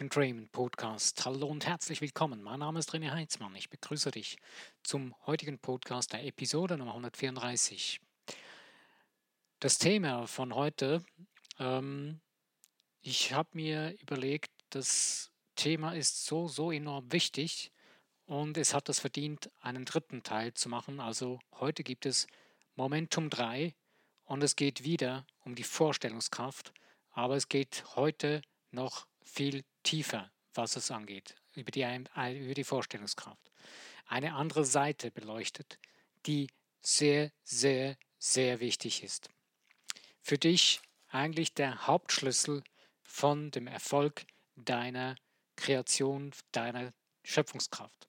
Life and Dream Podcast. Hallo und herzlich willkommen. Mein Name ist René Heitzmann. Ich begrüße dich zum heutigen Podcast der Episode Nummer 134. Das Thema von heute, ähm, ich habe mir überlegt, das Thema ist so, so enorm wichtig und es hat es verdient, einen dritten Teil zu machen. Also heute gibt es Momentum 3 und es geht wieder um die Vorstellungskraft, aber es geht heute noch viel tiefer, was es angeht, über die, über die Vorstellungskraft. Eine andere Seite beleuchtet, die sehr, sehr, sehr wichtig ist. Für dich eigentlich der Hauptschlüssel von dem Erfolg deiner Kreation, deiner Schöpfungskraft.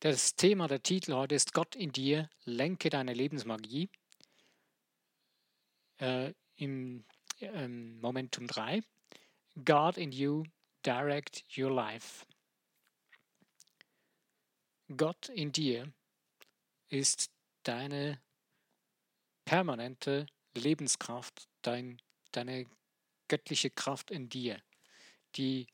Das Thema, der Titel heute ist Gott in dir, lenke deine Lebensmagie. Äh, Im ähm, Momentum 3. God in you, direct your life. Gott in dir ist deine permanente Lebenskraft, dein, deine göttliche Kraft in dir, die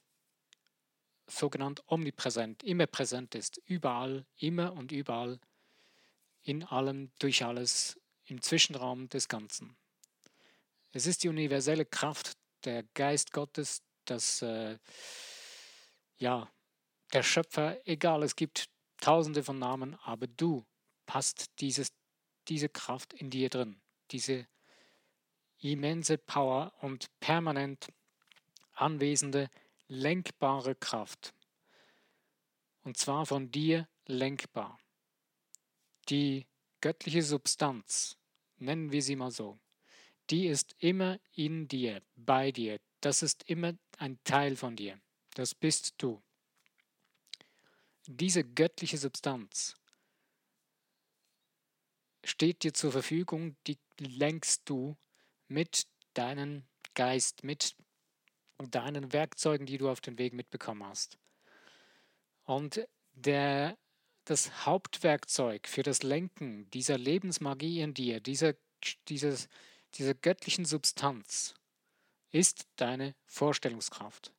sogenannt omnipräsent, immer präsent ist, überall, immer und überall, in allem, durch alles, im Zwischenraum des Ganzen. Es ist die universelle Kraft, der Geist Gottes, das, äh, ja, der Schöpfer, egal, es gibt tausende von Namen, aber du hast dieses, diese Kraft in dir drin, diese immense Power und permanent anwesende, lenkbare Kraft. Und zwar von dir lenkbar. Die göttliche Substanz, nennen wir sie mal so, die ist immer in dir, bei dir. Das ist immer ein Teil von dir. Das bist du. Diese göttliche Substanz steht dir zur Verfügung, die lenkst du mit deinem Geist, mit deinen Werkzeugen, die du auf den Weg mitbekommen hast. Und der, das Hauptwerkzeug für das Lenken dieser Lebensmagie in dir, dieser, dieses, dieser göttlichen Substanz ist deine Vorstellungskraft.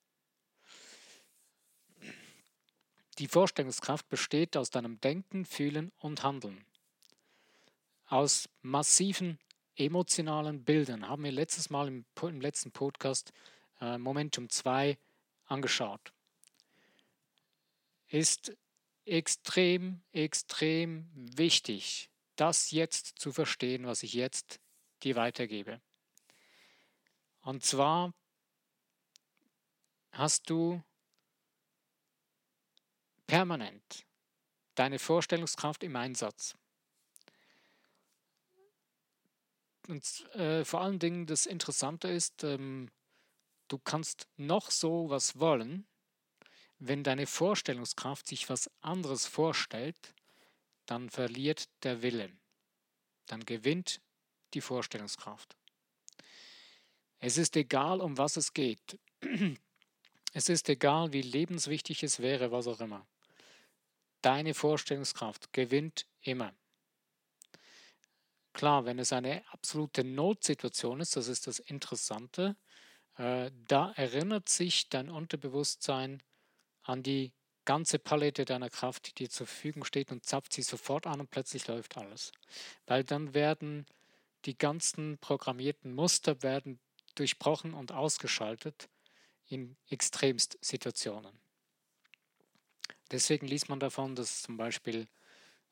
Die Vorstellungskraft besteht aus deinem Denken, Fühlen und Handeln. Aus massiven emotionalen Bildern haben wir letztes Mal im, im letzten Podcast äh, Momentum 2 angeschaut. Ist extrem, extrem wichtig, das jetzt zu verstehen, was ich jetzt dir weitergebe. Und zwar hast du permanent deine Vorstellungskraft im Einsatz. Und äh, vor allen Dingen das Interessante ist, ähm, du kannst noch so was wollen, wenn deine Vorstellungskraft sich was anderes vorstellt, dann verliert der Wille. Dann gewinnt die Vorstellungskraft. Es ist egal, um was es geht. Es ist egal, wie lebenswichtig es wäre, was auch immer. Deine Vorstellungskraft gewinnt immer. Klar, wenn es eine absolute Notsituation ist, das ist das Interessante, äh, da erinnert sich dein Unterbewusstsein an die ganze Palette deiner Kraft, die dir zur Verfügung steht und zapft sie sofort an und plötzlich läuft alles. Weil dann werden die ganzen programmierten Muster werden durchbrochen und ausgeschaltet in Extremstsituationen. Deswegen liest man davon, dass zum Beispiel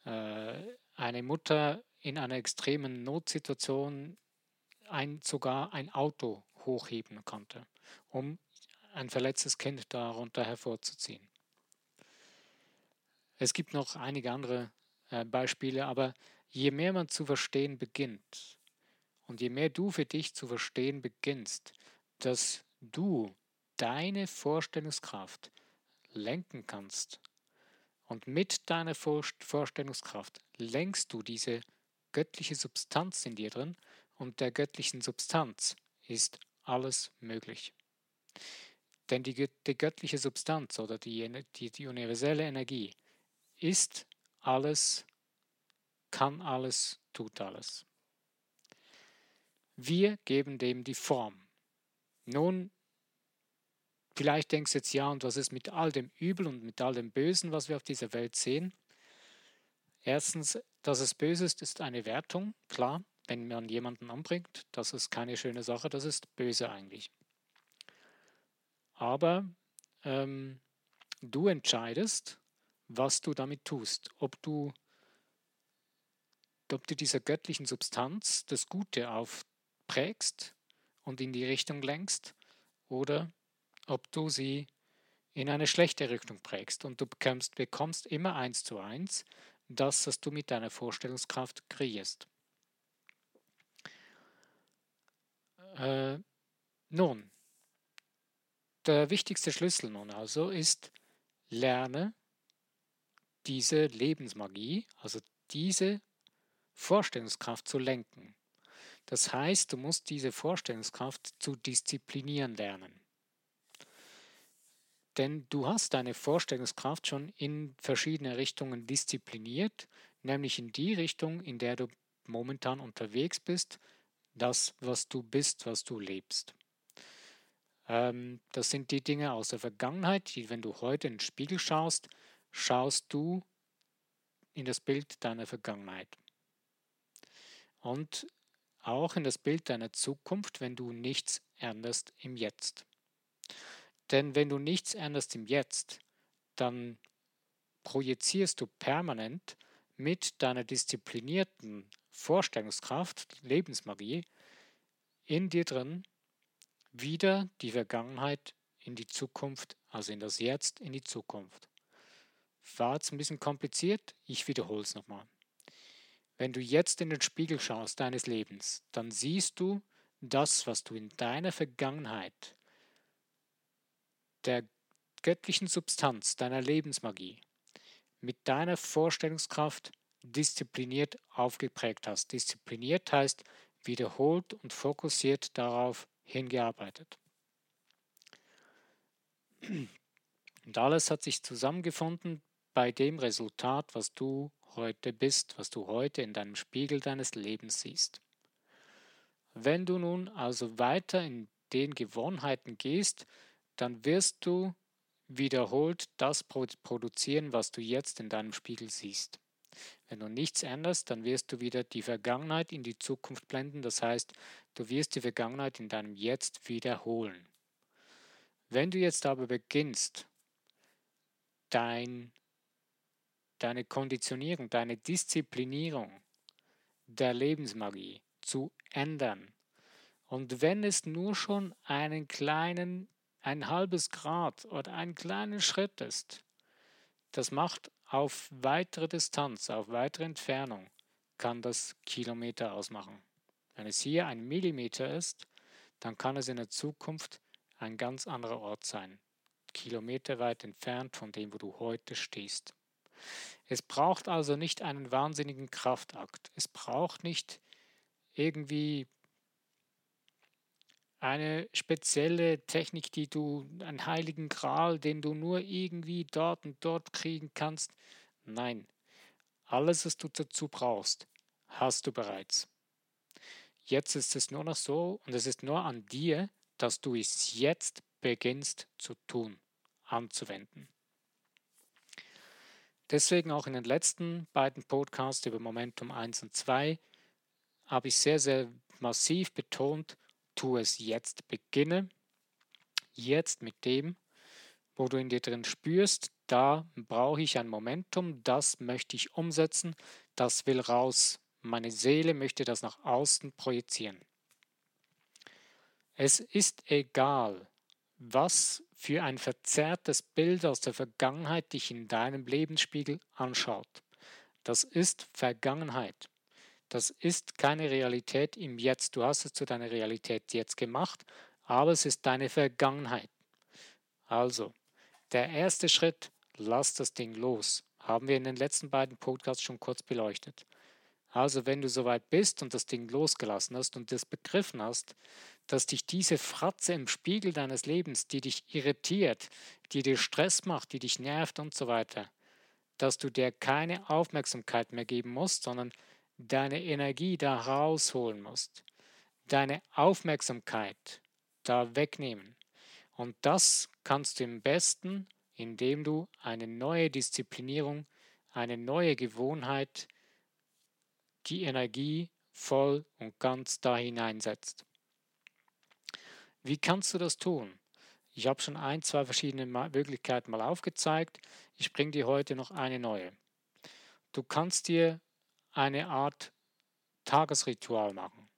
äh, eine Mutter in einer extremen Notsituation ein, sogar ein Auto hochheben konnte, um ein verletztes Kind darunter hervorzuziehen. Es gibt noch einige andere äh, Beispiele, aber je mehr man zu verstehen beginnt, und je mehr du für dich zu verstehen beginnst, dass du deine Vorstellungskraft lenken kannst und mit deiner Vorstellungskraft lenkst du diese göttliche Substanz in dir drin und der göttlichen Substanz ist alles möglich. Denn die, die göttliche Substanz oder die, die, die universelle Energie ist alles, kann alles, tut alles. Wir geben dem die Form. Nun vielleicht denkst du jetzt, ja, und was ist mit all dem Übel und mit all dem Bösen, was wir auf dieser Welt sehen? Erstens, dass es böse ist, ist eine Wertung, klar. Wenn man jemanden anbringt, das ist keine schöne Sache, das ist böse eigentlich. Aber ähm, du entscheidest, was du damit tust. Ob du, ob du dieser göttlichen Substanz das Gute aufprägst und in die Richtung lenkst oder ob du sie in eine schlechte Richtung prägst. Und du bekommst, bekommst immer eins zu eins das, was du mit deiner Vorstellungskraft kreierst. Äh, nun, der wichtigste Schlüssel nun also ist, lerne diese Lebensmagie, also diese Vorstellungskraft zu lenken. Das heißt, du musst diese Vorstellungskraft zu disziplinieren lernen. Denn du hast deine Vorstellungskraft schon in verschiedene Richtungen diszipliniert, nämlich in die Richtung, in der du momentan unterwegs bist, das, was du bist, was du lebst. Ähm, das sind die Dinge aus der Vergangenheit, die, wenn du heute in den Spiegel schaust, schaust du in das Bild deiner Vergangenheit. Und auch in das Bild deiner Zukunft, wenn du nichts änderst im Jetzt. Denn wenn du nichts änderst im Jetzt, dann projizierst du permanent mit deiner disziplinierten Vorstellungskraft, Lebensmagie, in dir drin wieder die Vergangenheit in die Zukunft, also in das Jetzt, in die Zukunft. War jetzt ein bisschen kompliziert, ich wiederhole es nochmal. Wenn du jetzt in den Spiegel schaust deines Lebens, dann siehst du das, was du in deiner Vergangenheit, der göttlichen Substanz, deiner Lebensmagie, mit deiner Vorstellungskraft diszipliniert aufgeprägt hast. Diszipliniert heißt wiederholt und fokussiert darauf hingearbeitet. Und alles hat sich zusammengefunden bei dem Resultat, was du heute bist, was du heute in deinem Spiegel deines Lebens siehst. Wenn du nun also weiter in den Gewohnheiten gehst, dann wirst du wiederholt das produzieren, was du jetzt in deinem Spiegel siehst. Wenn du nichts änderst, dann wirst du wieder die Vergangenheit in die Zukunft blenden. Das heißt, du wirst die Vergangenheit in deinem Jetzt wiederholen. Wenn du jetzt aber beginnst, dein, deine Konditionierung, deine Disziplinierung der Lebensmagie zu ändern, und wenn es nur schon einen kleinen, ein halbes Grad oder einen kleinen Schritt ist, das macht auf weitere Distanz, auf weitere Entfernung, kann das Kilometer ausmachen. Wenn es hier ein Millimeter ist, dann kann es in der Zukunft ein ganz anderer Ort sein, kilometerweit entfernt von dem, wo du heute stehst. Es braucht also nicht einen wahnsinnigen Kraftakt. Es braucht nicht irgendwie eine spezielle Technik, die du, einen heiligen Gral, den du nur irgendwie dort und dort kriegen kannst. Nein, alles, was du dazu brauchst, hast du bereits. Jetzt ist es nur noch so und es ist nur an dir, dass du es jetzt beginnst zu tun, anzuwenden. Deswegen auch in den letzten beiden Podcasts über Momentum 1 und 2 habe ich sehr, sehr massiv betont, tu es jetzt, beginne jetzt mit dem, wo du in dir drin spürst, da brauche ich ein Momentum, das möchte ich umsetzen, das will raus. Meine Seele möchte das nach außen projizieren. Es ist egal, was für ein verzerrtes Bild aus der Vergangenheit dich in deinem Lebensspiegel anschaut. Das ist Vergangenheit. Das ist keine Realität im Jetzt. Du hast es zu deiner Realität jetzt gemacht, aber es ist deine Vergangenheit. Also, der erste Schritt, lass das Ding los. Haben wir in den letzten beiden Podcasts schon kurz beleuchtet. Also, wenn du soweit bist und das Ding losgelassen hast und das begriffen hast, dass dich diese Fratze im Spiegel deines Lebens, die dich irritiert, die dir Stress macht, die dich nervt und so weiter, dass du der keine Aufmerksamkeit mehr geben musst, sondern deine Energie da rausholen musst, deine Aufmerksamkeit da wegnehmen. Und das kannst du am besten, indem du eine neue Disziplinierung, eine neue Gewohnheit, die Energie voll und ganz da hineinsetzt. Wie kannst du das tun? Ich habe schon ein, zwei verschiedene Möglichkeiten mal aufgezeigt. Ich bringe dir heute noch eine neue. Du kannst dir eine Art Tagesritual machen.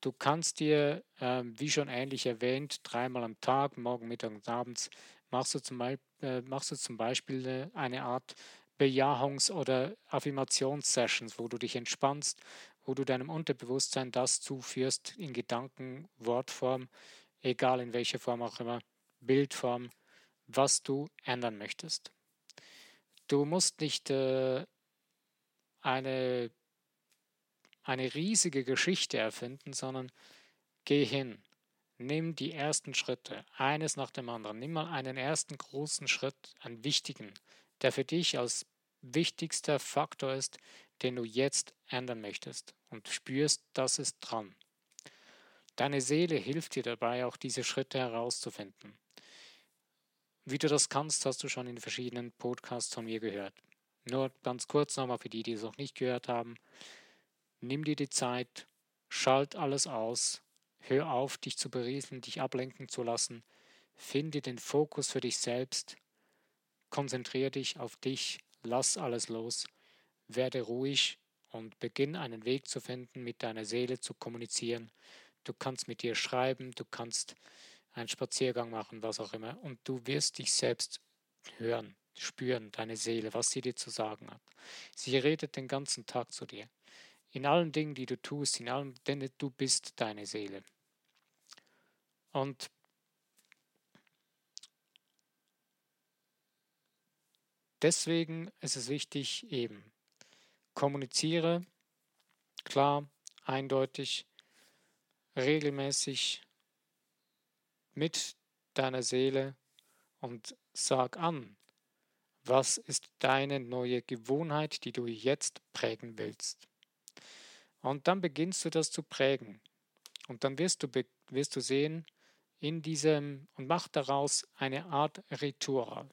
Du kannst dir, äh, wie schon ähnlich erwähnt, dreimal am Tag, morgen, Mittag und abends, machst du zum, äh, machst du zum Beispiel äh, eine Art Bejahungs- oder Affirmationssessions, wo du dich entspannst, wo du deinem Unterbewusstsein das zuführst in Gedanken, Wortform, egal in welcher Form auch immer, Bildform, was du ändern möchtest. Du musst nicht äh, eine, eine riesige Geschichte erfinden, sondern geh hin, nimm die ersten Schritte, eines nach dem anderen. Nimm mal einen ersten großen Schritt, einen wichtigen, der für dich als wichtigster Faktor ist, den du jetzt ändern möchtest und spürst, das ist dran. Deine Seele hilft dir dabei, auch diese Schritte herauszufinden. Wie du das kannst, hast du schon in verschiedenen Podcasts von mir gehört. Nur ganz kurz nochmal für die, die es noch nicht gehört haben. Nimm dir die Zeit, schalt alles aus, hör auf, dich zu berieseln, dich ablenken zu lassen, finde den Fokus für dich selbst, konzentriere dich auf dich, lass alles los werde ruhig und beginn einen Weg zu finden, mit deiner Seele zu kommunizieren. Du kannst mit dir schreiben, du kannst einen Spaziergang machen, was auch immer, und du wirst dich selbst hören, spüren, deine Seele, was sie dir zu sagen hat. Sie redet den ganzen Tag zu dir. In allen Dingen, die du tust, in allem, denn du bist deine Seele. Und deswegen ist es wichtig, eben Kommuniziere klar, eindeutig, regelmäßig mit deiner Seele und sag an, was ist deine neue Gewohnheit, die du jetzt prägen willst. Und dann beginnst du das zu prägen. Und dann wirst du, wirst du sehen, in diesem, und mach daraus eine Art Ritual.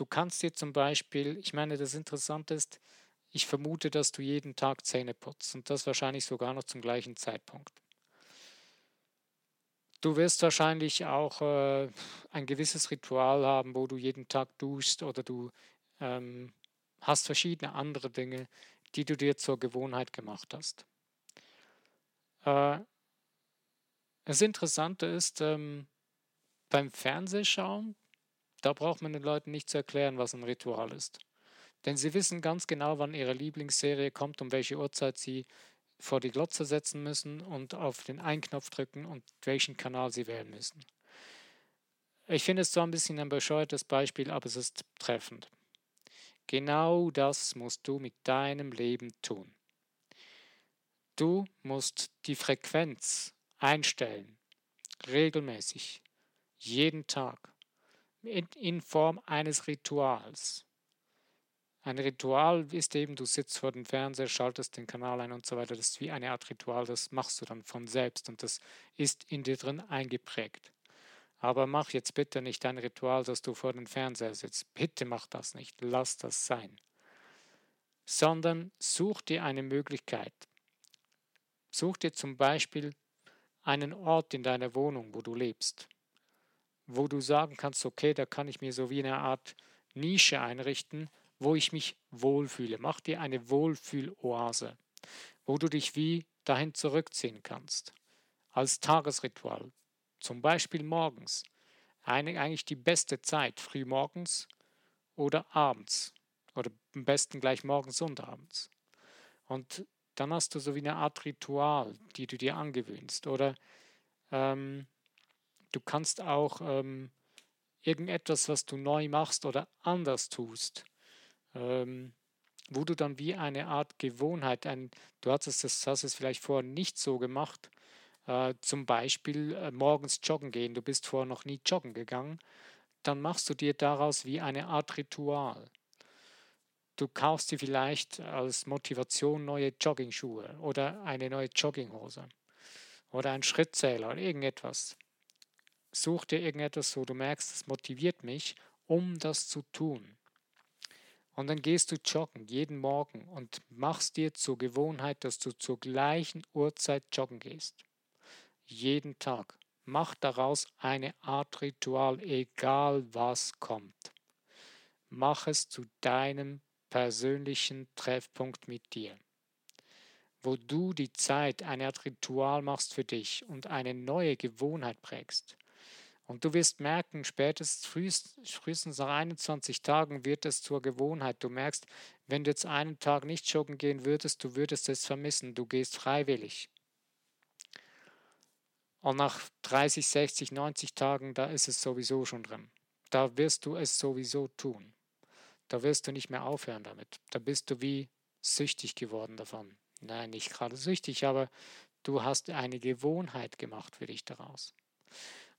Du kannst dir zum Beispiel, ich meine, das Interessante ist, ich vermute, dass du jeden Tag Zähne putzt und das wahrscheinlich sogar noch zum gleichen Zeitpunkt. Du wirst wahrscheinlich auch äh, ein gewisses Ritual haben, wo du jeden Tag duschst oder du ähm, hast verschiedene andere Dinge, die du dir zur Gewohnheit gemacht hast. Äh, das Interessante ist, ähm, beim Fernsehschauen da braucht man den Leuten nicht zu erklären, was ein Ritual ist. Denn sie wissen ganz genau, wann ihre Lieblingsserie kommt, um welche Uhrzeit sie vor die Glotze setzen müssen und auf den Einknopf drücken und welchen Kanal sie wählen müssen. Ich finde es zwar ein bisschen ein bescheuertes Beispiel, aber es ist treffend. Genau das musst du mit deinem Leben tun. Du musst die Frequenz einstellen, regelmäßig, jeden Tag in Form eines Rituals. Ein Ritual ist eben, du sitzt vor dem Fernseher, schaltest den Kanal ein und so weiter. Das ist wie eine Art Ritual, das machst du dann von selbst und das ist in dir drin eingeprägt. Aber mach jetzt bitte nicht ein Ritual, dass du vor dem Fernseher sitzt. Bitte mach das nicht, lass das sein. Sondern such dir eine Möglichkeit. Such dir zum Beispiel einen Ort in deiner Wohnung, wo du lebst wo du sagen kannst, okay, da kann ich mir so wie eine Art Nische einrichten, wo ich mich wohlfühle. Mach dir eine Wohlfühloase, wo du dich wie dahin zurückziehen kannst. Als Tagesritual. Zum Beispiel morgens. Eine, eigentlich die beste Zeit, früh morgens oder abends. Oder am besten gleich morgens und abends. Und dann hast du so wie eine Art Ritual, die du dir angewöhnst. Oder ähm, Du kannst auch ähm, irgendetwas, was du neu machst oder anders tust, ähm, wo du dann wie eine Art Gewohnheit, ein, du hast es, hast es vielleicht vorher nicht so gemacht, äh, zum Beispiel äh, morgens joggen gehen, du bist vorher noch nie joggen gegangen, dann machst du dir daraus wie eine Art Ritual. Du kaufst dir vielleicht als Motivation neue Jogging-Schuhe oder eine neue Jogginghose oder einen Schrittzähler oder irgendetwas. Such dir irgendetwas, wo du merkst, es motiviert mich, um das zu tun. Und dann gehst du joggen jeden Morgen und machst dir zur Gewohnheit, dass du zur gleichen Uhrzeit joggen gehst. Jeden Tag. Mach daraus eine Art Ritual, egal was kommt. Mach es zu deinem persönlichen Treffpunkt mit dir, wo du die Zeit eine Art Ritual machst für dich und eine neue Gewohnheit prägst. Und du wirst merken, spätestens frühestens nach 21 Tagen wird es zur Gewohnheit. Du merkst, wenn du jetzt einen Tag nicht joggen gehen würdest, du würdest es vermissen. Du gehst freiwillig. Und nach 30, 60, 90 Tagen, da ist es sowieso schon drin. Da wirst du es sowieso tun. Da wirst du nicht mehr aufhören damit. Da bist du wie süchtig geworden davon. Nein, nicht gerade süchtig, aber du hast eine Gewohnheit gemacht für dich daraus.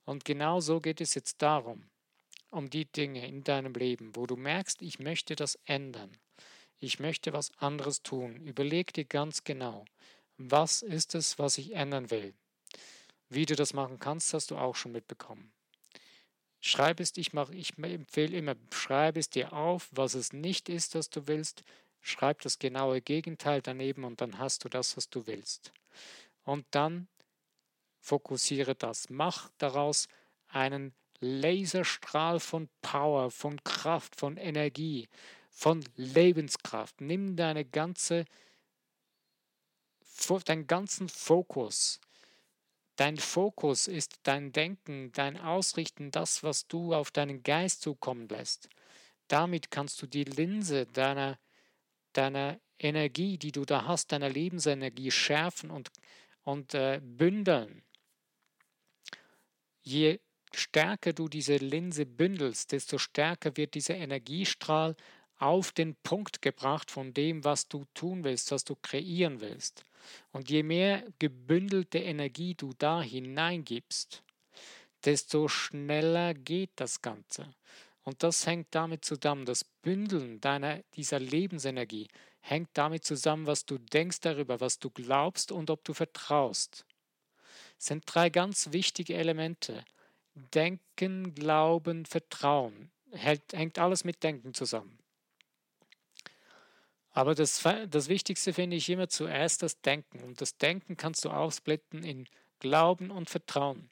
Und genau so geht es jetzt darum, um die Dinge in deinem Leben, wo du merkst, ich möchte das ändern. Ich möchte was anderes tun. Überleg dir ganz genau, was ist es, was ich ändern will. Wie du das machen kannst, hast du auch schon mitbekommen. Schreib es, ich, mach, ich empfehle immer, schreib es dir auf, was es nicht ist, was du willst. Schreib das genaue Gegenteil daneben und dann hast du das, was du willst. Und dann Fokussiere das. Mach daraus einen Laserstrahl von Power, von Kraft, von Energie, von Lebenskraft. Nimm deine ganze, deinen ganzen Fokus. Dein Fokus ist dein Denken, dein Ausrichten, das, was du auf deinen Geist zukommen lässt. Damit kannst du die Linse deiner, deiner Energie, die du da hast, deiner Lebensenergie schärfen und, und äh, bündeln. Je stärker du diese Linse bündelst, desto stärker wird dieser Energiestrahl auf den Punkt gebracht von dem, was du tun willst, was du kreieren willst. Und je mehr gebündelte Energie du da hineingibst, desto schneller geht das Ganze. Und das hängt damit zusammen, das Bündeln deiner, dieser Lebensenergie hängt damit zusammen, was du denkst darüber, was du glaubst und ob du vertraust sind drei ganz wichtige Elemente. Denken, Glauben, Vertrauen. Hält, hängt alles mit Denken zusammen. Aber das, das Wichtigste finde ich immer zuerst das Denken. Und das Denken kannst du aufsplitten in Glauben und Vertrauen.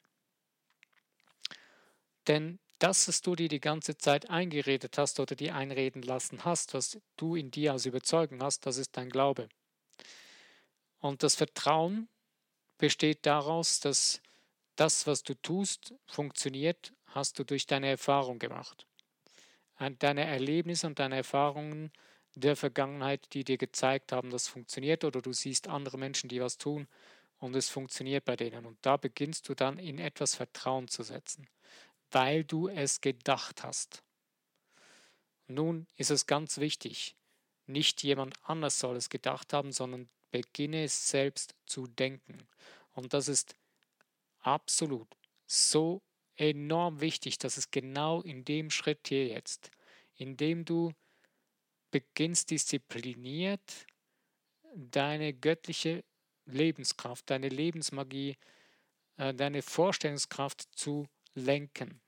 Denn das, was du dir die ganze Zeit eingeredet hast oder dir einreden lassen hast, was du in dir als Überzeugung hast, das ist dein Glaube. Und das Vertrauen besteht daraus, dass das, was du tust, funktioniert, hast du durch deine Erfahrung gemacht. Deine Erlebnisse und deine Erfahrungen der Vergangenheit, die dir gezeigt haben, dass es funktioniert, oder du siehst andere Menschen, die was tun und es funktioniert bei denen. Und da beginnst du dann in etwas Vertrauen zu setzen, weil du es gedacht hast. Nun ist es ganz wichtig, nicht jemand anders soll es gedacht haben, sondern beginne selbst zu denken. Und das ist absolut so enorm wichtig, dass es genau in dem Schritt hier jetzt, in dem du beginnst diszipliniert deine göttliche Lebenskraft, deine Lebensmagie, äh, deine Vorstellungskraft zu lenken,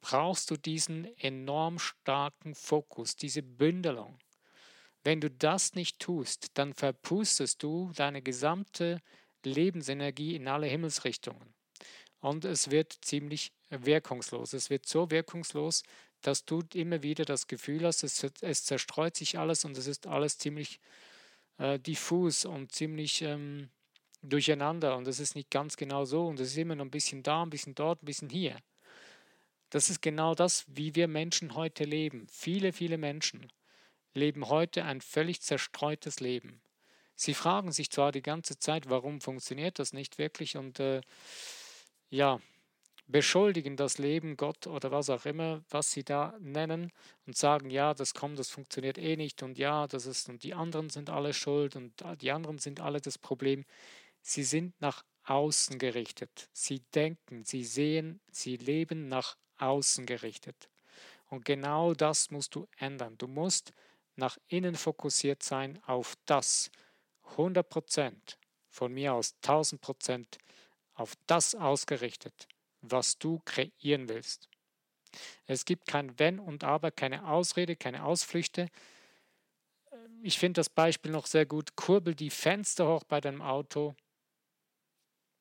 brauchst du diesen enorm starken Fokus, diese Bündelung. Wenn du das nicht tust, dann verpustest du deine gesamte Lebensenergie in alle Himmelsrichtungen. Und es wird ziemlich wirkungslos. Es wird so wirkungslos, dass du immer wieder das Gefühl hast, es, es zerstreut sich alles und es ist alles ziemlich äh, diffus und ziemlich ähm, durcheinander und es ist nicht ganz genau so und es ist immer noch ein bisschen da, ein bisschen dort, ein bisschen hier. Das ist genau das, wie wir Menschen heute leben. Viele, viele Menschen leben heute ein völlig zerstreutes Leben. Sie fragen sich zwar die ganze Zeit, warum funktioniert das nicht wirklich und äh, ja, beschuldigen das Leben, Gott oder was auch immer, was sie da nennen und sagen, ja, das kommt, das funktioniert eh nicht und ja, das ist und die anderen sind alle schuld und die anderen sind alle das Problem. Sie sind nach außen gerichtet. Sie denken, sie sehen, sie leben nach außen gerichtet. Und genau das musst du ändern. Du musst nach innen fokussiert sein auf das 100% von mir aus 1000 Prozent auf das ausgerichtet, was du kreieren willst. Es gibt kein Wenn und Aber, keine Ausrede, keine Ausflüchte. Ich finde das Beispiel noch sehr gut. Kurbel die Fenster hoch bei deinem Auto,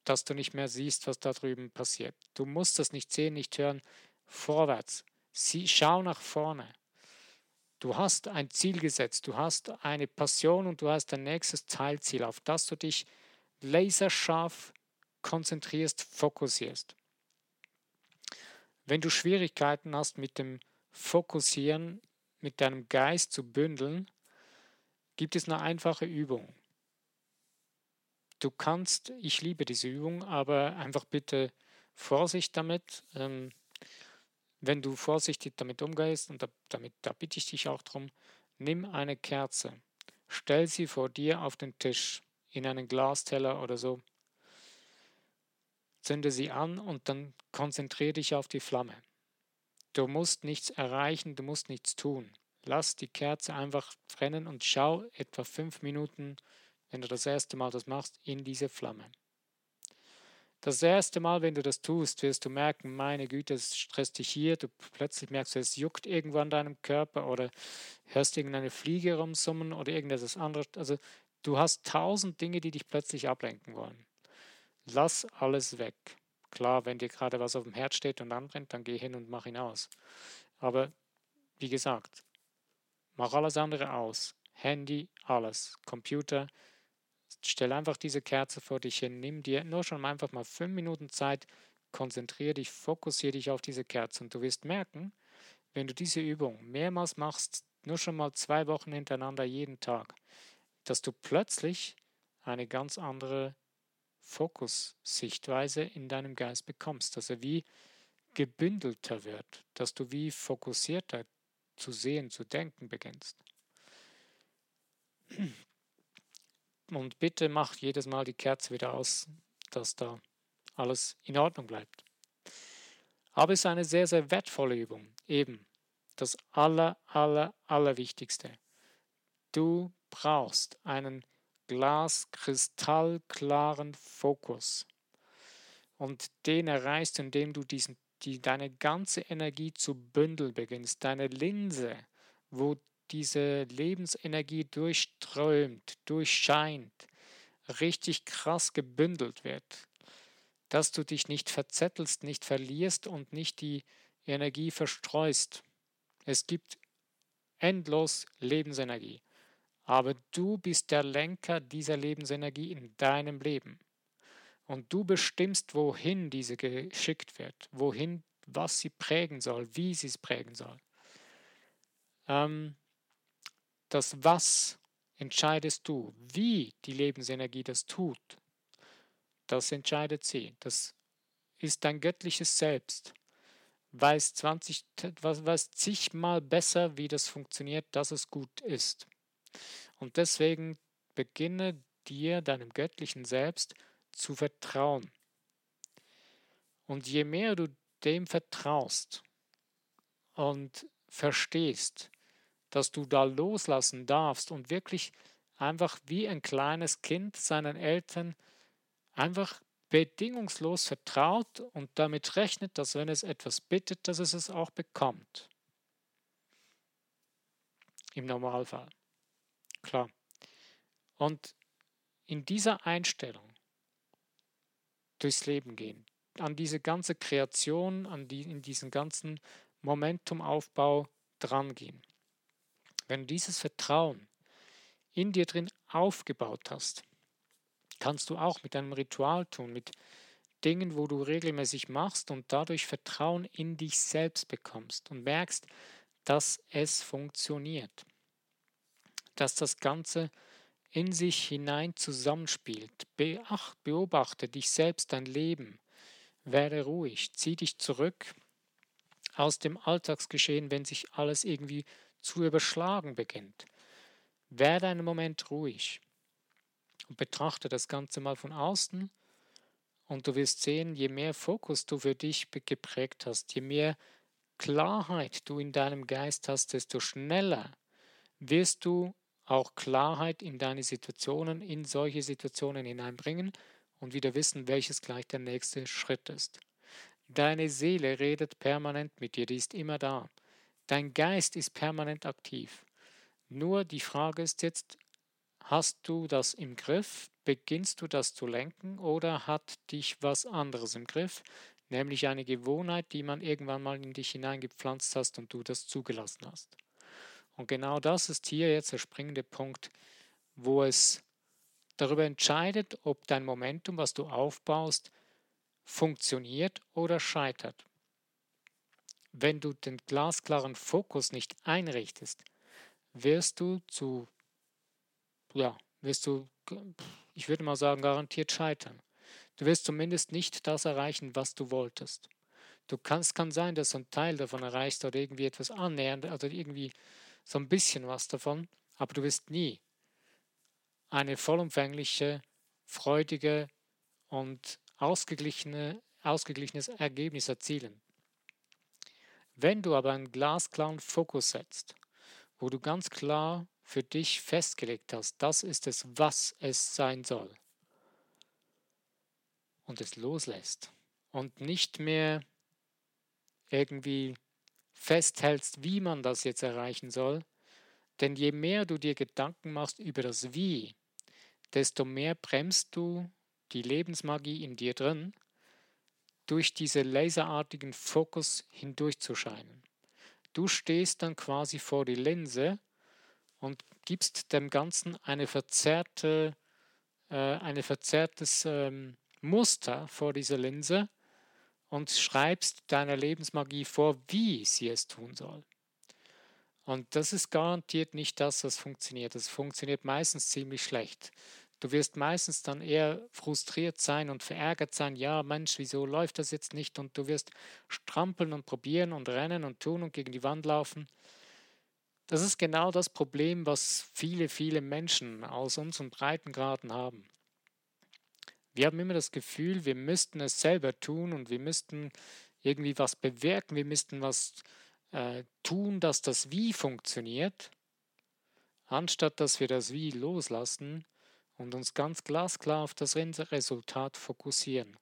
dass du nicht mehr siehst, was da drüben passiert. Du musst das nicht sehen, nicht hören. Vorwärts. Sie, schau nach vorne. Du hast ein Ziel gesetzt, du hast eine Passion und du hast ein nächstes Teilziel, auf das du dich laserscharf konzentrierst, fokussierst. Wenn du Schwierigkeiten hast mit dem Fokussieren, mit deinem Geist zu bündeln, gibt es eine einfache Übung. Du kannst, ich liebe diese Übung, aber einfach bitte Vorsicht damit. Ähm, wenn du vorsichtig damit umgehst, und da, damit, da bitte ich dich auch darum, nimm eine Kerze, stell sie vor dir auf den Tisch, in einen Glasteller oder so, zünde sie an und dann konzentriere dich auf die Flamme. Du musst nichts erreichen, du musst nichts tun. Lass die Kerze einfach brennen und schau etwa fünf Minuten, wenn du das erste Mal das machst, in diese Flamme. Das erste Mal, wenn du das tust, wirst du merken, meine Güte, es stresst dich hier, du plötzlich merkst, es juckt irgendwo an deinem Körper oder hörst irgendeine Fliege rumsummen oder irgendetwas anderes. Also du hast tausend Dinge, die dich plötzlich ablenken wollen. Lass alles weg. Klar, wenn dir gerade was auf dem Herz steht und anbrennt, dann geh hin und mach ihn aus. Aber wie gesagt, mach alles andere aus. Handy, alles. Computer. Stell einfach diese Kerze vor dich hin. Nimm dir nur schon einfach mal fünf Minuten Zeit. Konzentriere dich, fokussiere dich auf diese Kerze. Und du wirst merken, wenn du diese Übung mehrmals machst, nur schon mal zwei Wochen hintereinander jeden Tag, dass du plötzlich eine ganz andere Fokussichtweise in deinem Geist bekommst, dass er wie gebündelter wird, dass du wie fokussierter zu sehen, zu denken beginnst. Und bitte mach jedes Mal die Kerze wieder aus, dass da alles in Ordnung bleibt. Aber es ist eine sehr, sehr wertvolle Übung. Eben das aller, aller, allerwichtigste. Du brauchst einen glaskristallklaren Fokus. Und den erreichst du, indem du diesen, die, deine ganze Energie zu bündeln beginnst. Deine Linse, wo diese Lebensenergie durchströmt, durchscheint, richtig krass gebündelt wird. Dass du dich nicht verzettelst, nicht verlierst und nicht die Energie verstreust. Es gibt endlos Lebensenergie. Aber du bist der Lenker dieser Lebensenergie in deinem Leben. Und du bestimmst, wohin diese geschickt wird, wohin, was sie prägen soll, wie sie es prägen soll. Ähm, das Was entscheidest du, wie die Lebensenergie das tut. Das entscheidet sie. Das ist dein göttliches Selbst. Weiß 20, weiß zigmal besser, wie das funktioniert, dass es gut ist. Und deswegen beginne dir, deinem göttlichen Selbst, zu vertrauen. Und je mehr du dem vertraust und verstehst, dass du da loslassen darfst und wirklich einfach wie ein kleines Kind seinen Eltern einfach bedingungslos vertraut und damit rechnet, dass wenn es etwas bittet, dass es es auch bekommt. Im Normalfall. Klar. Und in dieser Einstellung durchs Leben gehen, an diese ganze Kreation, an die, in diesen ganzen Momentumaufbau drangehen. Wenn du dieses Vertrauen in dir drin aufgebaut hast, kannst du auch mit einem Ritual tun, mit Dingen, wo du regelmäßig machst und dadurch Vertrauen in dich selbst bekommst und merkst, dass es funktioniert dass das Ganze in sich hinein zusammenspielt. Beacht, beobachte dich selbst, dein Leben. Werde ruhig, zieh dich zurück aus dem Alltagsgeschehen, wenn sich alles irgendwie zu überschlagen beginnt. Werde einen Moment ruhig und betrachte das Ganze mal von außen und du wirst sehen, je mehr Fokus du für dich geprägt hast, je mehr Klarheit du in deinem Geist hast, desto schneller wirst du auch Klarheit in deine Situationen, in solche Situationen hineinbringen und wieder wissen, welches gleich der nächste Schritt ist. Deine Seele redet permanent mit dir, die ist immer da. Dein Geist ist permanent aktiv. Nur die Frage ist jetzt, hast du das im Griff? Beginnst du das zu lenken oder hat dich was anderes im Griff? Nämlich eine Gewohnheit, die man irgendwann mal in dich hineingepflanzt hast und du das zugelassen hast. Und genau das ist hier jetzt der springende Punkt, wo es darüber entscheidet, ob dein Momentum, was du aufbaust, funktioniert oder scheitert. Wenn du den glasklaren Fokus nicht einrichtest, wirst du zu, ja, wirst du, ich würde mal sagen, garantiert scheitern. Du wirst zumindest nicht das erreichen, was du wolltest. Du kannst, kann sein, dass du einen Teil davon erreichst oder irgendwie etwas annähernd, oder irgendwie so ein bisschen was davon, aber du wirst nie eine vollumfängliche, freudige und ausgeglichene, ausgeglichenes Ergebnis erzielen. Wenn du aber einen glasklaren Fokus setzt, wo du ganz klar für dich festgelegt hast, das ist es, was es sein soll, und es loslässt und nicht mehr irgendwie festhältst, wie man das jetzt erreichen soll. Denn je mehr du dir Gedanken machst über das Wie, desto mehr bremst du die Lebensmagie in dir drin, durch diese laserartigen Fokus hindurchzuscheinen. Du stehst dann quasi vor die Linse und gibst dem Ganzen eine verzerrte, äh, eine verzerrtes ähm, Muster vor dieser Linse und schreibst deiner Lebensmagie vor, wie sie es tun soll. Und das ist garantiert nicht das, was funktioniert. Das funktioniert meistens ziemlich schlecht. Du wirst meistens dann eher frustriert sein und verärgert sein, ja Mensch, wieso läuft das jetzt nicht? Und du wirst strampeln und probieren und rennen und tun und gegen die Wand laufen. Das ist genau das Problem, was viele, viele Menschen aus unseren Breitengraden haben. Wir haben immer das Gefühl, wir müssten es selber tun und wir müssten irgendwie was bewirken, wir müssten was äh, tun, dass das Wie funktioniert, anstatt dass wir das Wie loslassen und uns ganz glasklar auf das Endresultat fokussieren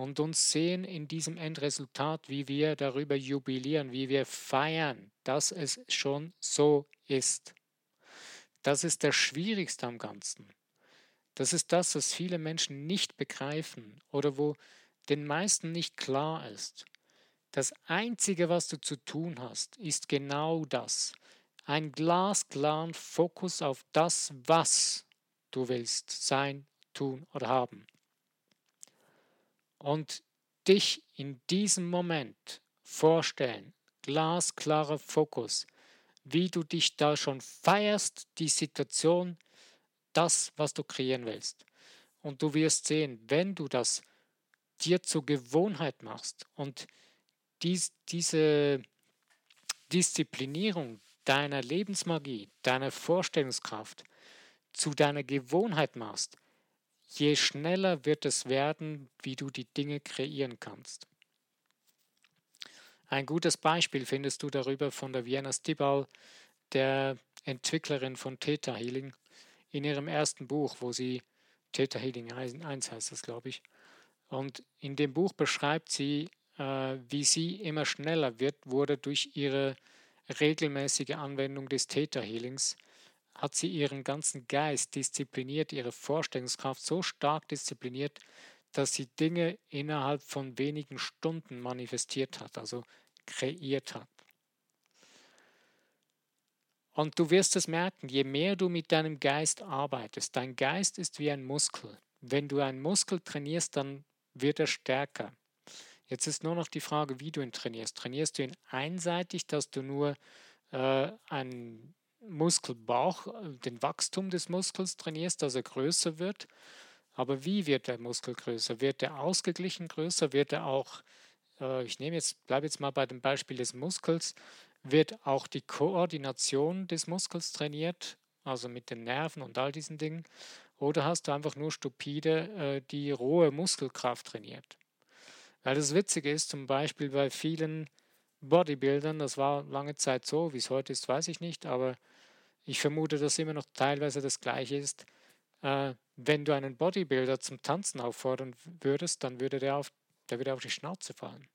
und uns sehen in diesem Endresultat, wie wir darüber jubilieren, wie wir feiern, dass es schon so ist. Das ist das Schwierigste am Ganzen. Das ist das, was viele Menschen nicht begreifen oder wo den meisten nicht klar ist. Das Einzige, was du zu tun hast, ist genau das. Ein glasklaren Fokus auf das, was du willst sein, tun oder haben. Und dich in diesem Moment vorstellen, glasklarer Fokus, wie du dich da schon feierst, die Situation, das, was du kreieren willst. Und du wirst sehen, wenn du das dir zur Gewohnheit machst und dies, diese Disziplinierung deiner Lebensmagie, deiner Vorstellungskraft zu deiner Gewohnheit machst, je schneller wird es werden, wie du die Dinge kreieren kannst. Ein gutes Beispiel findest du darüber von der Vienna Stibal, der Entwicklerin von Theta Healing in ihrem ersten Buch, wo sie Theta Healing 1 heißt das, glaube ich. Und in dem Buch beschreibt sie, äh, wie sie immer schneller wird, wurde durch ihre regelmäßige Anwendung des Theta Healings, hat sie ihren ganzen Geist diszipliniert, ihre Vorstellungskraft so stark diszipliniert, dass sie Dinge innerhalb von wenigen Stunden manifestiert hat, also kreiert hat. Und du wirst es merken, je mehr du mit deinem Geist arbeitest, dein Geist ist wie ein Muskel. Wenn du einen Muskel trainierst, dann wird er stärker. Jetzt ist nur noch die Frage, wie du ihn trainierst. Trainierst du ihn einseitig, dass du nur äh, einen Muskelbauch, den Wachstum des Muskels trainierst, dass er größer wird? Aber wie wird der Muskel größer? Wird er ausgeglichen größer? Wird er auch, äh, ich nehme jetzt, bleibe jetzt mal bei dem Beispiel des Muskels, wird auch die Koordination des Muskels trainiert, also mit den Nerven und all diesen Dingen, oder hast du einfach nur stupide äh, die rohe Muskelkraft trainiert? Weil das Witzige ist, zum Beispiel bei vielen Bodybuildern, das war lange Zeit so, wie es heute ist, weiß ich nicht, aber Ich vermute, dass immer noch teilweise das gleiche ist. Äh, wenn du einen Bodybuilder zum Tanzen auffordern würdest, dann würde der auf, der würde auf die Schnauze fallen.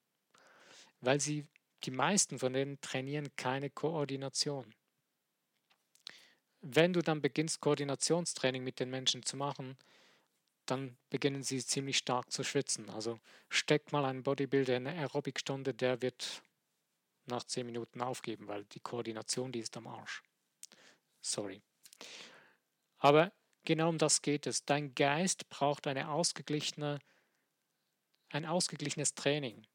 Weil sie, die meisten von denen trainieren keine Koordination. Wenn du dann beginnst, Koordinationstraining mit den Menschen zu machen, dann beginnen sie ziemlich stark zu schwitzen. Also steck mal einen Bodybuilder in eine Aerobicstunde, der wird nach 10 Minuten aufgeben, weil die Koordination, die ist am Arsch. Sorry. Aber genau um das geht es. Dein Geist braucht eine ausgeglichene, ein ausgeglichenes Training.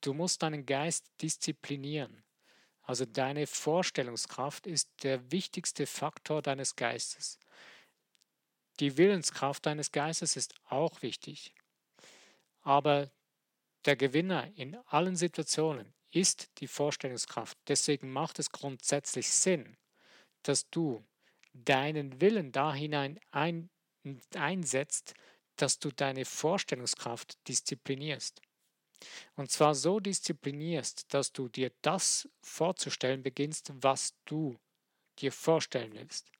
Du musst deinen Geist disziplinieren. Also deine Vorstellungskraft ist der wichtigste Faktor deines Geistes. Die Willenskraft deines Geistes ist auch wichtig. Aber der Gewinner in allen Situationen ist die Vorstellungskraft. Deswegen macht es grundsätzlich Sinn, dass du deinen Willen da hinein ein, einsetzt, dass du deine Vorstellungskraft disziplinierst. Und zwar so disziplinierst, dass du dir das vorzustellen beginnst, was du dir vorstellen willst.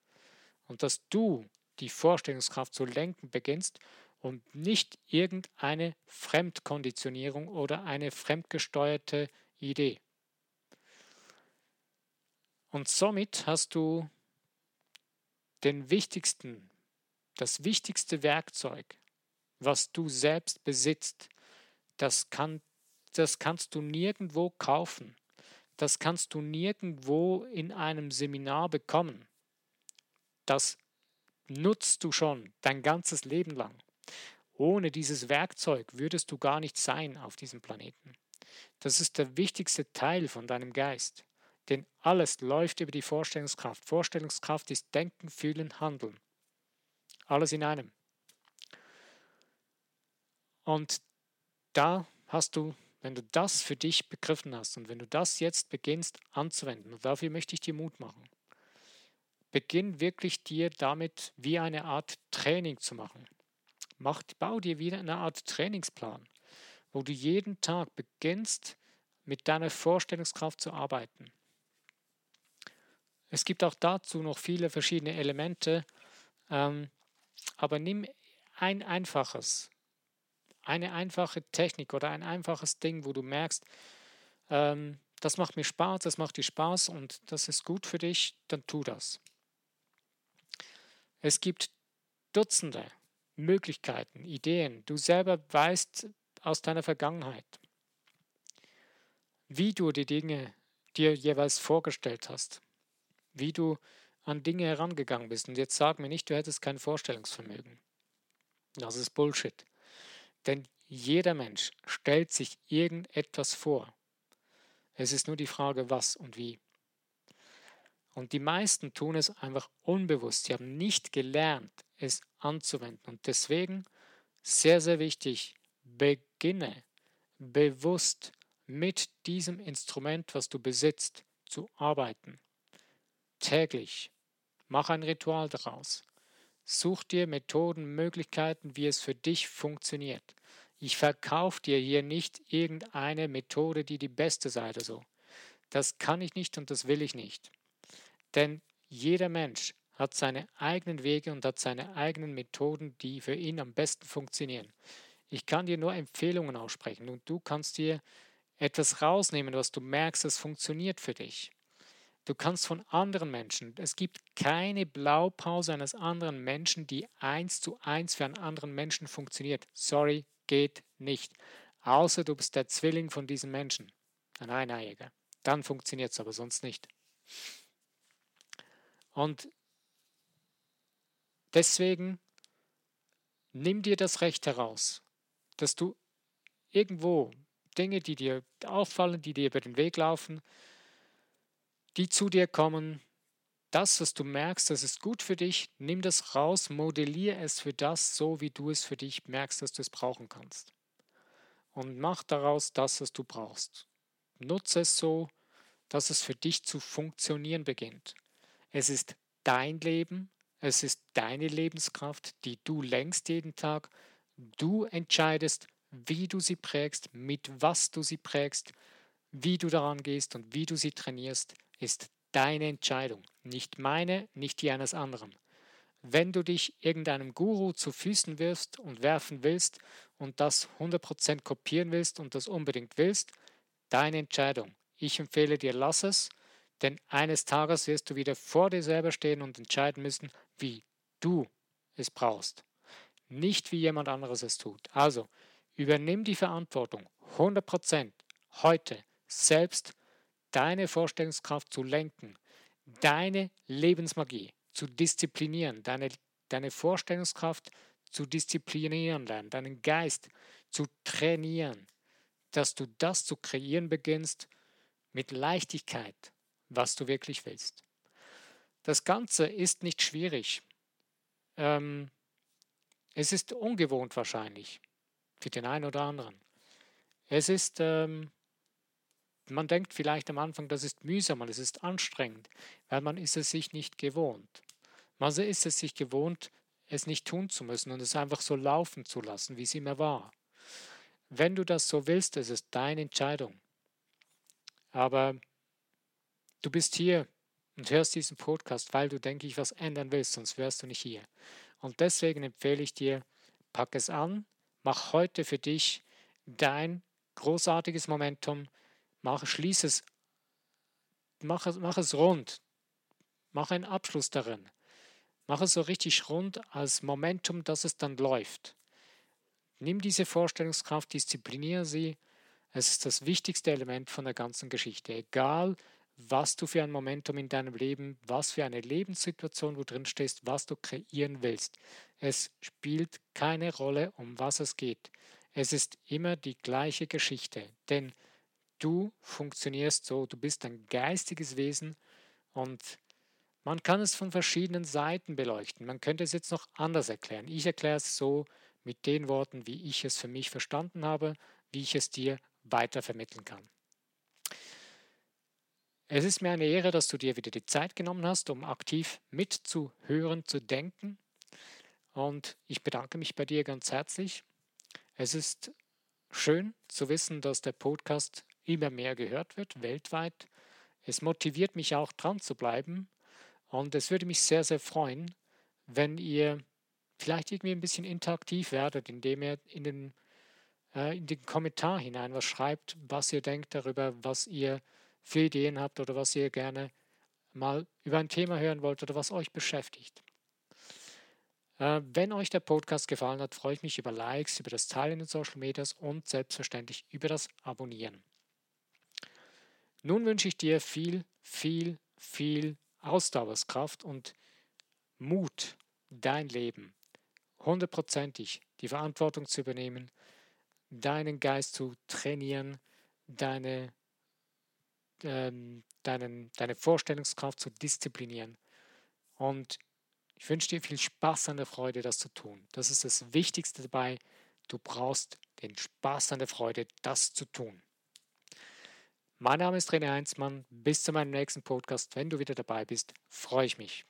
Und dass du die Vorstellungskraft zu lenken beginnst und nicht irgendeine Fremdkonditionierung oder eine fremdgesteuerte Idee. Und somit hast du den wichtigsten, das wichtigste Werkzeug, was du selbst besitzt, das, kann, das kannst du nirgendwo kaufen. Das kannst du nirgendwo in einem Seminar bekommen. Das nutzt du schon dein ganzes Leben lang. Ohne dieses Werkzeug würdest du gar nicht sein auf diesem Planeten. Das ist der wichtigste Teil von deinem Geist. Denn alles läuft über die Vorstellungskraft. Vorstellungskraft ist Denken, Fühlen, Handeln. Alles in einem. Und da hast du, wenn du das für dich begriffen hast und wenn du das jetzt beginnst anzuwenden, und dafür möchte ich dir Mut machen, beginn wirklich dir damit wie eine Art Training zu machen. Mach, bau dir wieder eine Art Trainingsplan, wo du jeden Tag beginnst, mit deiner Vorstellungskraft zu arbeiten. Es gibt auch dazu noch viele verschiedene Elemente, ähm, aber nimm ein einfaches, eine einfache Technik oder ein einfaches Ding, wo du merkst, ähm, das macht mir Spaß, das macht dir Spaß und das ist gut für dich, dann tu das. Es gibt Dutzende Möglichkeiten, Ideen. Du selber weißt aus deiner Vergangenheit, wie du die Dinge dir jeweils vorgestellt hast, wie du an Dinge herangegangen bist. Und jetzt sag mir nicht, du hättest kein Vorstellungsvermögen. Das ist Bullshit. Denn jeder Mensch stellt sich irgendetwas vor. Es ist nur die Frage, was und wie. Und die meisten tun es einfach unbewusst. Sie haben nicht gelernt, es anzuwenden. Und deswegen, sehr, sehr wichtig, beginne bewusst mit diesem Instrument, was du besitzt, zu arbeiten. Täglich. Mach ein Ritual daraus. Such dir Methoden, Möglichkeiten, wie es für dich funktioniert. Ich verkaufe dir hier nicht irgendeine Methode, die die beste sei oder so. Das kann ich nicht und das will ich nicht. Denn jeder Mensch hat seine eigenen Wege und hat seine eigenen Methoden, die für ihn am besten funktionieren. Ich kann dir nur Empfehlungen aussprechen und du kannst dir etwas rausnehmen, was du merkst, es funktioniert für dich. Du kannst von anderen Menschen, es gibt keine Blaupause eines anderen Menschen, die eins zu eins für einen anderen Menschen funktioniert. Sorry, geht nicht. Außer du bist der Zwilling von diesem Menschen, ein Eineiiger. Dann funktioniert es aber sonst nicht. Und deswegen nimm dir das Recht heraus, dass du irgendwo Dinge, die dir auffallen, die dir über den Weg laufen, die zu dir kommen, das, was du merkst, das ist gut für dich, nimm das raus, modelliere es für das, so wie du es für dich merkst, dass du es brauchen kannst. Und mach daraus das, was du brauchst. Nutze es so, dass es für dich zu funktionieren beginnt. Es ist dein Leben, es ist deine Lebenskraft, die du lenkst jeden Tag. Du entscheidest, wie du sie prägst, mit was du sie prägst, wie du daran gehst und wie du sie trainierst, ist deine Entscheidung, nicht meine, nicht die eines anderen. Wenn du dich irgendeinem Guru zu Füßen wirfst und werfen willst und das 100% kopieren willst und das unbedingt willst, deine Entscheidung. Ich empfehle dir, lass es, denn eines Tages wirst du wieder vor dir selber stehen und entscheiden müssen, wie du es brauchst, nicht wie jemand anderes es tut. Also übernimm die Verantwortung 100% heute selbst deine Vorstellungskraft zu lenken, deine Lebensmagie zu disziplinieren, deine, deine Vorstellungskraft zu disziplinieren lernen, deinen Geist zu trainieren, dass du das zu kreieren beginnst mit Leichtigkeit, was du wirklich willst. Das Ganze ist nicht schwierig. Ähm, es ist ungewohnt wahrscheinlich für den einen oder anderen. Es ist ähm, man denkt vielleicht am Anfang, das ist mühsam und es ist anstrengend, weil man ist es sich nicht gewohnt. Man ist es sich gewohnt, es nicht tun zu müssen und es einfach so laufen zu lassen, wie es immer war. Wenn du das so willst, ist es deine Entscheidung. Aber du bist hier und hörst diesen Podcast, weil du, denke ich, was ändern willst, sonst wärst du nicht hier. Und deswegen empfehle ich dir, pack es an, mach heute für dich dein großartiges Momentum, Mach, schließ es, mach, mach es rund. Mach einen Abschluss darin. Mach es so richtig rund als Momentum, dass es dann läuft. Nimm diese Vorstellungskraft, diszipliniere sie. Es ist das wichtigste Element von der ganzen Geschichte. Egal, was du für ein Momentum in deinem Leben, was für eine Lebenssituation du drin stehst, was du kreieren willst. Es spielt keine Rolle, um was es geht. Es ist immer die gleiche Geschichte. Denn du funktionierst so, du bist ein geistiges Wesen und man kann es von verschiedenen Seiten beleuchten. Man könnte es jetzt noch anders erklären. Ich erkläre es so mit den Worten, wie ich es für mich verstanden habe, wie ich es dir weiter vermitteln kann. Es ist mir eine Ehre, dass du dir wieder die Zeit genommen hast, um aktiv mitzuhören, zu denken. Und ich bedanke mich bei dir ganz herzlich. Es ist schön zu wissen, dass der Podcast immer mehr gehört wird, weltweit. Es motiviert mich auch dran zu bleiben und es würde mich sehr, sehr freuen, wenn ihr vielleicht irgendwie ein bisschen interaktiv werdet, indem ihr in den, äh, in den Kommentar hinein was schreibt, was ihr denkt darüber, was ihr für Ideen habt oder was ihr gerne mal über ein Thema hören wollt oder was euch beschäftigt. Äh, wenn euch der Podcast gefallen hat, freue ich mich über Likes, über das Teilen in den Social Medias und selbstverständlich über das Abonnieren. Nun wünsche ich dir viel, viel, viel Ausdauerskraft und Mut, dein Leben hundertprozentig die Verantwortung zu übernehmen, deinen Geist zu trainieren, deine, ähm, deinen, deine Vorstellungskraft zu disziplinieren. Und ich wünsche dir viel Spaß an der Freude, das zu tun. Das ist das Wichtigste dabei. Du brauchst den Spaß an der Freude, das zu tun. Mein Name ist René Heinzmann. Bis zu meinem nächsten Podcast. Wenn du wieder dabei bist, freue ich mich.